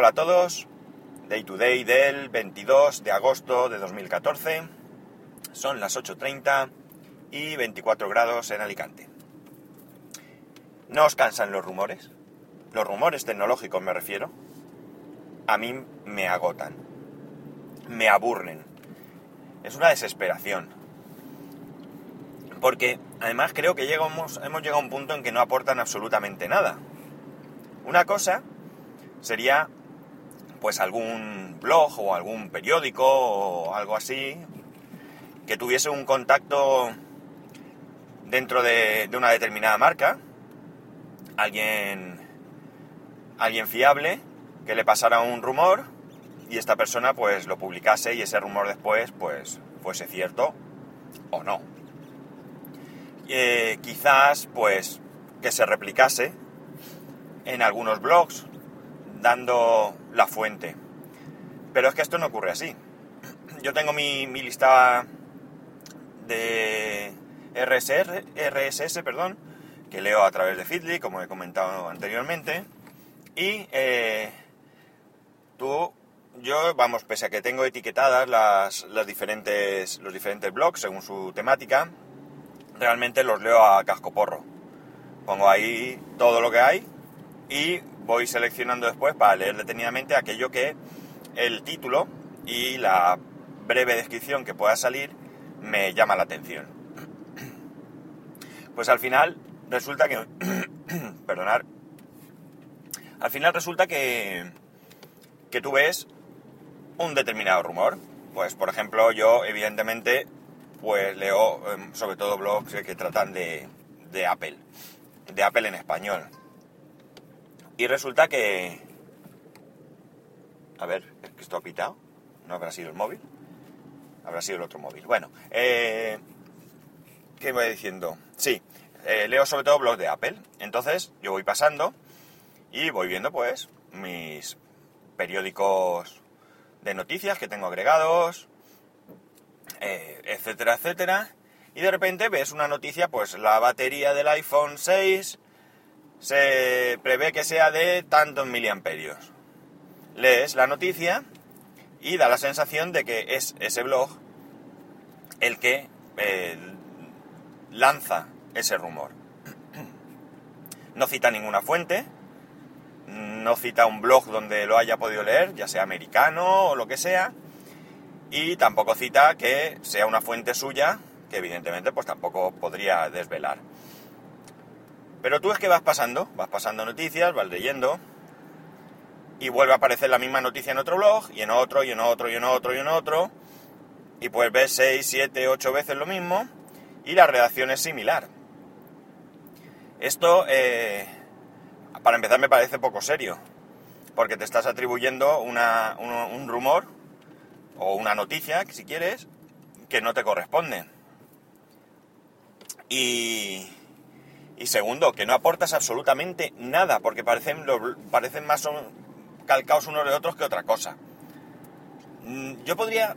Hola a todos, Day to Day del 22 de agosto de 2014, son las 8.30 y 24 grados en Alicante. ¿No os cansan los rumores? Los rumores tecnológicos me refiero. A mí me agotan, me aburren. Es una desesperación. Porque además creo que hemos llegado a un punto en que no aportan absolutamente nada. Una cosa sería pues algún blog o algún periódico o algo así que tuviese un contacto dentro de, una determinada marca, alguien, alguien fiable que le pasara un rumor y esta persona pues lo publicase y ese rumor después pues fuese cierto o no. Eh, quizás pues que se replicase en algunos blogs dando la fuente. Pero es que esto no ocurre así. Yo tengo mi, mi lista de RSS, RSS, perdón, que leo a través de Feedly, como he comentado anteriormente. Y eh, tú, yo, vamos, pese a que tengo etiquetadas las, las diferentes, los diferentes blogs según su temática, realmente los leo a casco porro. Pongo ahí todo lo que hay y voy seleccionando después para leer detenidamente aquello que el título y la breve descripción que pueda salir me llama la atención. Pues al final resulta que... perdonar. Al final resulta que... que tú ves un determinado rumor. Pues por ejemplo yo evidentemente pues leo em, sobre todo blogs que tratan de, de Apple. De Apple en español. Y resulta que... A ver, ¿es que esto ha pitado? ¿No habrá sido el móvil? Habrá sido el otro móvil. Bueno, eh, ¿qué voy diciendo? Sí, eh, leo sobre todo blogs de Apple. Entonces yo voy pasando y voy viendo pues mis periódicos de noticias que tengo agregados, eh, etcétera, etcétera. Y de repente ves una noticia, pues la batería del iPhone 6 se prevé que sea de tantos miliamperios. Lees la noticia y da la sensación de que es ese blog el que eh, lanza ese rumor. No cita ninguna fuente, no cita un blog donde lo haya podido leer, ya sea americano o lo que sea, y tampoco cita que sea una fuente suya, que evidentemente pues tampoco podría desvelar. Pero tú es que vas pasando, vas pasando noticias, vas leyendo, y vuelve a aparecer la misma noticia en otro blog, y en otro, y en otro, y en otro, y en otro, y pues ves 6, 7, 8 veces lo mismo, y la redacción es similar. Esto, eh, para empezar, me parece poco serio, porque te estás atribuyendo un, un rumor, o una noticia, si quieres, que no te corresponde. Y, y segundo, que no aportas absolutamente nada, porque parecen, parecen más calcados unos de otros que otra cosa. Mm, yo podría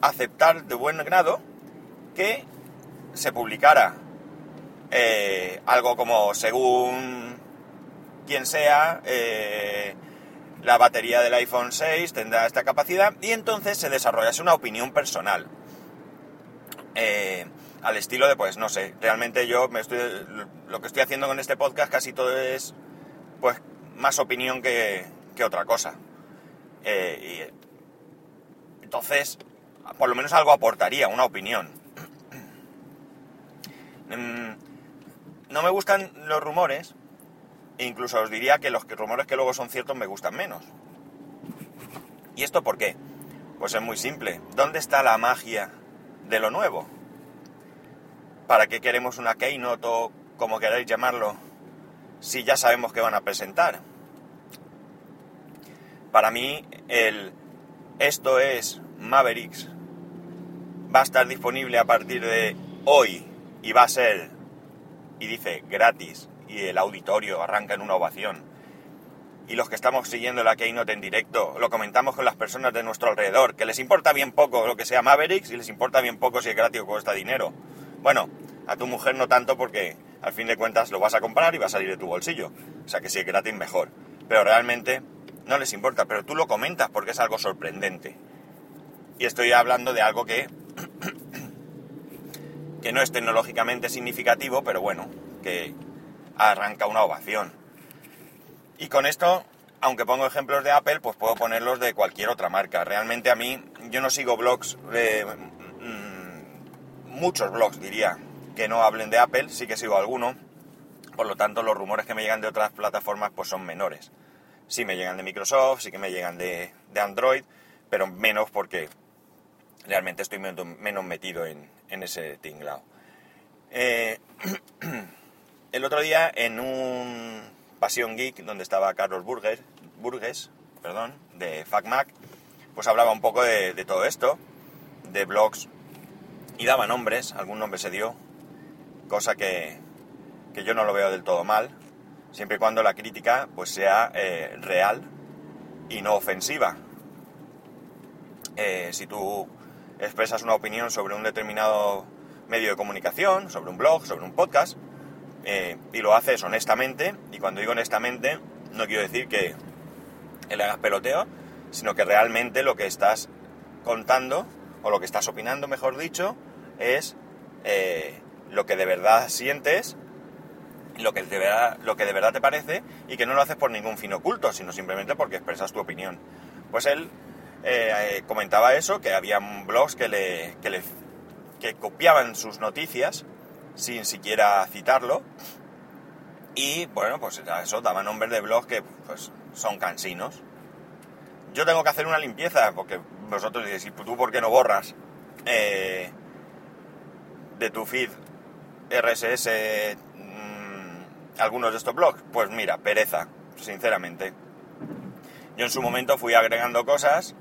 aceptar de buen grado que se publicara eh, algo como según quien sea, eh, la batería del iPhone 6 tendrá esta capacidad y entonces se desarrollase una opinión personal. Eh, al estilo de, pues, no sé, realmente yo me estoy, lo que estoy haciendo con este podcast casi todo es, pues, más opinión que, que otra cosa. Eh, y, entonces, por lo menos algo aportaría, una opinión. Mm, no me gustan los rumores, e incluso os diría que los rumores que luego son ciertos me gustan menos. ¿Y esto por qué? Pues es muy simple. ¿Dónde está la magia de lo nuevo? ¿Para qué queremos una keynote o como queráis llamarlo si ya sabemos que van a presentar? Para mí, el esto es Mavericks va a estar disponible a partir de hoy y va a ser, y dice, gratis, y el auditorio arranca en una ovación. Y los que estamos siguiendo la Keynote en directo, lo comentamos con las personas de nuestro alrededor, que les importa bien poco lo que sea Mavericks y les importa bien poco si es gratis o cuesta dinero. Bueno, a tu mujer no tanto porque al fin de cuentas lo vas a comprar y va a salir de tu bolsillo. O sea que si es gratis mejor. Pero realmente no les importa, pero tú lo comentas porque es algo sorprendente. Y estoy hablando de algo que, que no es tecnológicamente significativo, pero bueno, que arranca una ovación. Y con esto, aunque pongo ejemplos de Apple, pues puedo ponerlos de cualquier otra marca. Realmente a mí, yo no sigo blogs, mm, muchos blogs diría, que no hablen de Apple, sí que sigo alguno. Por lo tanto, los rumores que me llegan de otras plataformas pues son menores. Sí me llegan de Microsoft, sí que me llegan de, Android, pero menos porque realmente estoy menos metido en, ese tinglao. Eh, el otro día en un Pasión Geek, donde estaba Carlos Burger, Burgues, perdón, de FacMac, pues hablaba un poco de, de, todo esto, de blogs, y daba nombres, algún nombre se dio, cosa que, que yo no lo veo del todo mal, siempre y cuando la crítica pues sea eh, real y no ofensiva. Eh, si tú expresas una opinión sobre un determinado medio de comunicación, sobre un blog, sobre un podcast, eh, y lo haces honestamente, y cuando digo honestamente, no quiero decir que le hagas peloteo, sino que realmente lo que estás contando, o lo que estás opinando, mejor dicho, es lo que de verdad sientes lo que, de verdad, lo que de verdad te parece y que no lo haces por ningún fin oculto, sino simplemente porque expresas tu opinión. Pues él eh, comentaba eso, que había blogs que le, que le que copiaban sus noticias sin siquiera citarlo y bueno, pues eso daba nombres de blogs que pues, son cansinos. Yo tengo que hacer una limpieza, porque vosotros decís, ¿tú por qué no borras eh, de tu feed RSS algunos de estos blogs? Pues mira, pereza, sinceramente. Yo en su momento fui agregando cosas,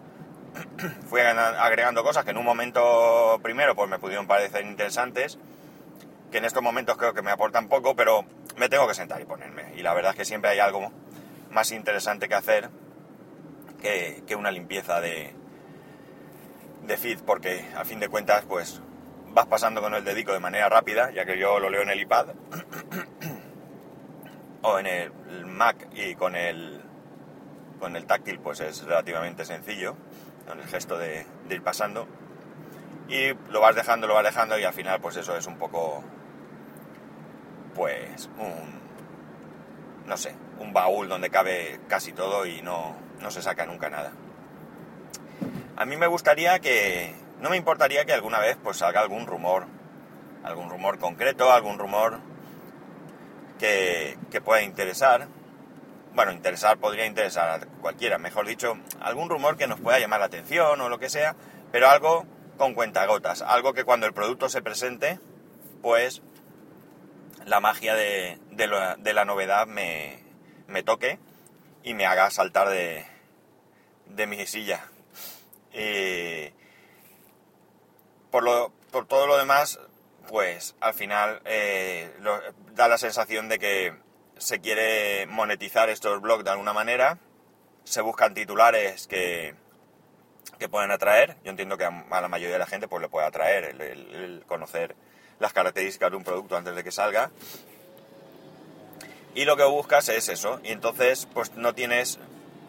fui agregando cosas que en un momento primero pues me pudieron parecer interesantes, que en estos momentos creo que me aportan poco, pero me tengo que sentar y ponerme. Y la verdad es que siempre hay algo más interesante que hacer que una limpieza de, de feed, porque a fin de cuentas pues vas pasando con el dedico de manera rápida, ya que yo lo leo en el iPad o en el Mac y con el con el táctil pues es relativamente sencillo con el gesto de, ir pasando. Y lo vas dejando lo vas dejando y al final pues eso es un poco pues un no sé un baúl donde cabe casi todo y no, no se saca nunca nada a mí me gustaría que no me importaría que alguna vez pues salga algún rumor algún rumor concreto algún rumor que, pueda interesar. Bueno, interesar podría interesar a cualquiera, mejor dicho, algún rumor que nos pueda llamar la atención o lo que sea, pero algo con cuentagotas, algo que cuando el producto se presente, pues la magia de, la, novedad me, toque y me haga saltar de, de mi silla. Por, lo, por todo lo demás, pues al final eh, da la sensación de que se quiere monetizar estos blogs de alguna manera, se buscan titulares que, que pueden atraer, yo entiendo que a, la mayoría de la gente pues le puede atraer el, conocer las características de un producto antes de que salga, y lo que buscas es eso, y entonces pues no tienes,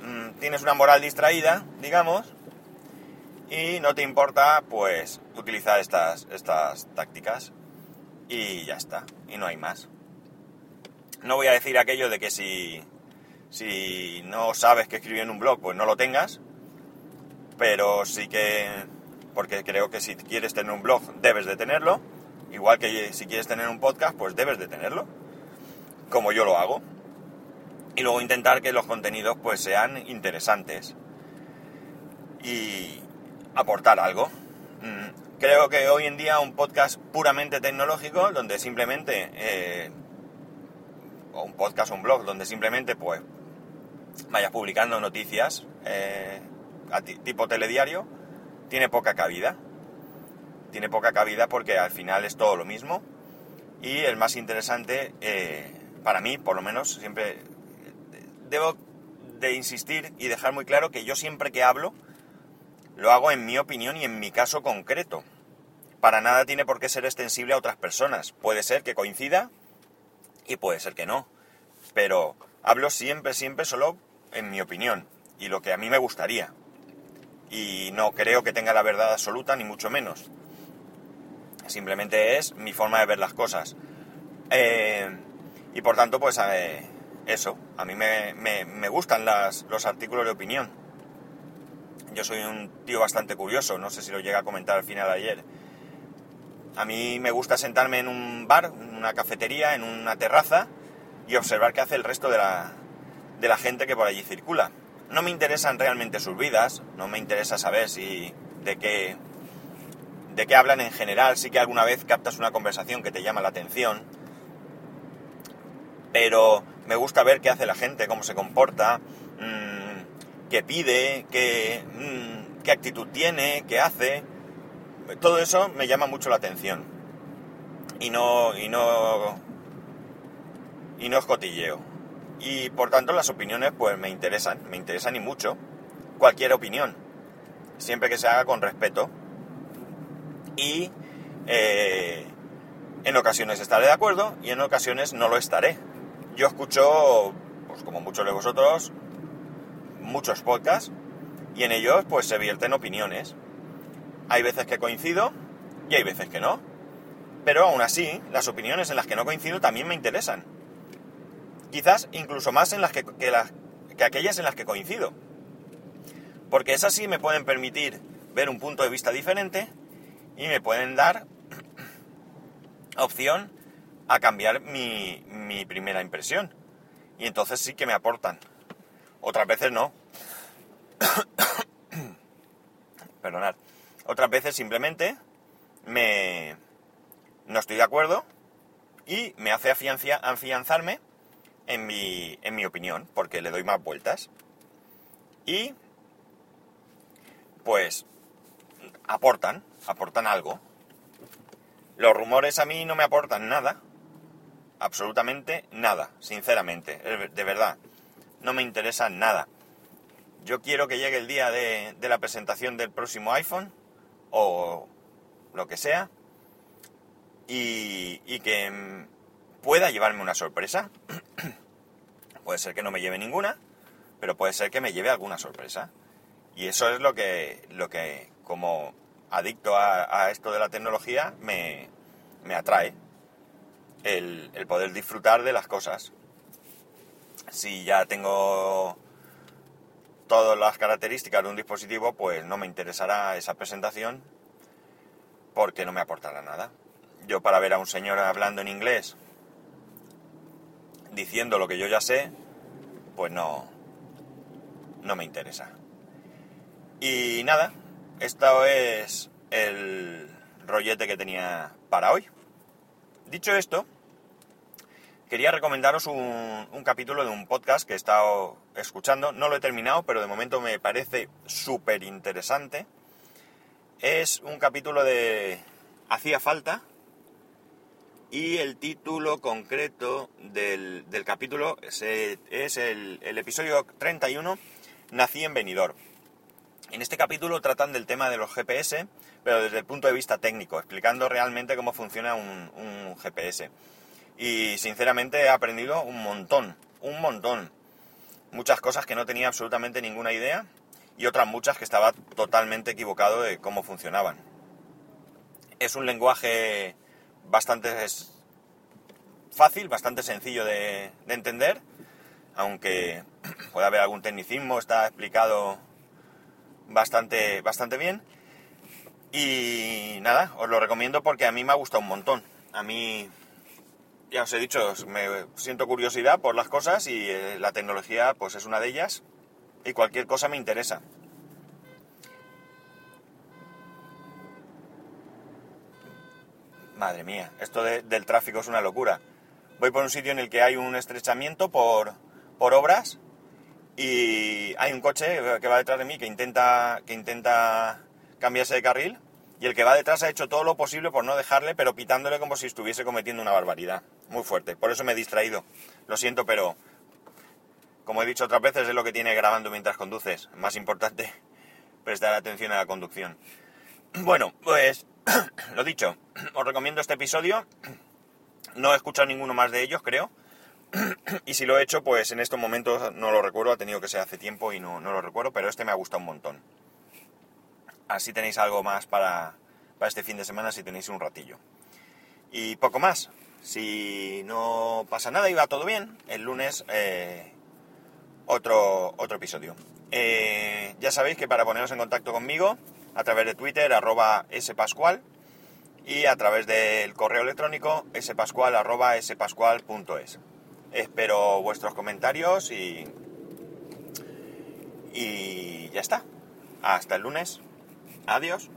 mm, tienes una moral distraída, digamos, y no te importa pues utilizar estas, estas tácticas. Y ya está, y no hay más. No voy a decir aquello de que si, si no sabes que escribir en un blog, pues no lo tengas, pero sí que, porque creo que si quieres tener un blog, debes de tenerlo, igual que si quieres tener un podcast, pues debes de tenerlo, como yo lo hago, y luego intentar que los contenidos pues sean interesantes. Y, aportar algo. Mm, creo que hoy en día un podcast puramente tecnológico, donde simplemente, eh, o un podcast o un blog, donde simplemente pues vayas publicando noticias eh, tipo telediario, tiene poca cabida. Tiene poca cabida porque al final es todo lo mismo. Y el más interesante, eh, para mí, por lo menos, siempre debo de insistir y dejar muy claro que yo siempre que hablo, lo hago en mi opinión y en mi caso concreto. Para nada tiene por qué ser extensible a otras personas. Puede ser que coincida y puede ser que no. Pero hablo siempre, siempre solo en mi opinión. y lo que a mí me gustaría. Y no creo que tenga la verdad absoluta, ni mucho menos. Simplemente es mi forma de ver las cosas. Eh, y por tanto, pues eh, eso, a mí me, me, gustan las, los artículos de opinión. Yo soy un tío bastante curioso, no sé si lo llega a comentar al final de ayer. A mí me gusta sentarme en un bar, en una cafetería, en una terraza y observar qué hace el resto de la, de la gente que por allí circula. No me interesan realmente sus vidas, no me interesa saber si de qué de qué hablan en general, sí que alguna vez captas una conversación que te llama la atención, pero me gusta ver qué hace la gente, cómo se comporta, qué pide, qué, mm, qué actitud tiene, qué hace. Todo eso me llama mucho la atención. Y no, y no, y no escotilleo. Y por tanto las opiniones pues me interesan, me interesan y mucho. Cualquier opinión, siempre que se haga con respeto. Y eh, en ocasiones estaré de acuerdo y en ocasiones no lo estaré yo escucho, pues como muchos de vosotros, muchos podcasts y en ellos pues se vierten opiniones. Hay veces que coincido y hay veces que no. Pero aún así, las opiniones en las que no coincido también me interesan. Quizás incluso más en las que, que, las, que aquellas en las que coincido. Porque esas sí me pueden permitir ver un punto de vista diferente y me pueden dar opción a cambiar mi, mi primera impresión. Y entonces sí que me aportan. Otras veces no. Perdonad. Otras veces simplemente me no estoy de acuerdo y me hace afianzarme en mi, en mi opinión, porque le doy más vueltas. Y pues aportan, aportan algo. Los rumores a mí no me aportan nada, absolutamente nada, sinceramente, de verdad. No me interesa nada. Yo quiero que llegue el día de, la presentación del próximo iPhone o lo que sea y, que pueda llevarme una sorpresa. puede ser que no me lleve ninguna, pero puede ser que me lleve alguna sorpresa. Y eso es lo que, lo que como adicto a, a esto de la tecnología, me, me atrae el, poder disfrutar de las cosas. Si ya tengo todas las características de un dispositivo, pues no me interesará esa presentación porque no me aportará nada. Yo para ver a un señor hablando en inglés diciendo lo que yo ya sé, pues no, no me interesa. Y nada, esto es el rollete que tenía para hoy. Dicho esto, quería recomendaros un, capítulo de un podcast que he estado escuchando. No lo he terminado, pero de momento me parece súper interesante. Es un capítulo de Hacía falta. Y el título concreto del, capítulo es, el, episodio 31, Nací en Benidorm. En este capítulo tratan del tema de los GPS, pero desde el punto de vista técnico, explicando realmente cómo funciona un, GPS. Y sinceramente he aprendido un montón, un montón. Muchas cosas que no tenía absolutamente ninguna idea y otras muchas que estaba totalmente equivocado de cómo funcionaban. Es un lenguaje bastante fácil, bastante sencillo de, de entender, aunque puede haber algún tecnicismo, está explicado bastante, bastante bien. Y nada, os lo recomiendo porque a mí me ha gustado un montón. A mí, ya os he dicho, me siento curiosidad por las cosas y eh, la tecnología pues es una de ellas y cualquier cosa me interesa. Madre mía, esto del tráfico es una locura. Voy por un sitio en el que hay un estrechamiento por, por obras y hay un coche que va detrás de mí que intenta, que intenta cambiarse de carril y el que va detrás ha hecho todo lo posible por no dejarle, pero pitándole como si estuviese cometiendo una barbaridad. Muy fuerte. Por eso me he distraído. Lo siento, pero como he dicho otras veces, es lo que tiene grabando mientras conduces. Más importante, prestar atención a la conducción. Bueno, pues lo dicho, os recomiendo este episodio. No he escuchado ninguno más de ellos, creo y si lo he hecho, pues en estos momentos no lo recuerdo, ha tenido que ser hace tiempo y no, no lo recuerdo, pero este me ha gustado un montón. Así tenéis algo más para, para este fin de semana si tenéis un ratillo. Y poco más. Si no pasa nada y va todo bien, el lunes eh, otro, otro episodio. Eh, ya sabéis que para poneros en contacto conmigo, a través de Twitter, arroba spascual, y a través del correo electrónico spascual, arroba spascual.es. Espero vuestros comentarios y, y ya está. Hasta el lunes. Adiós.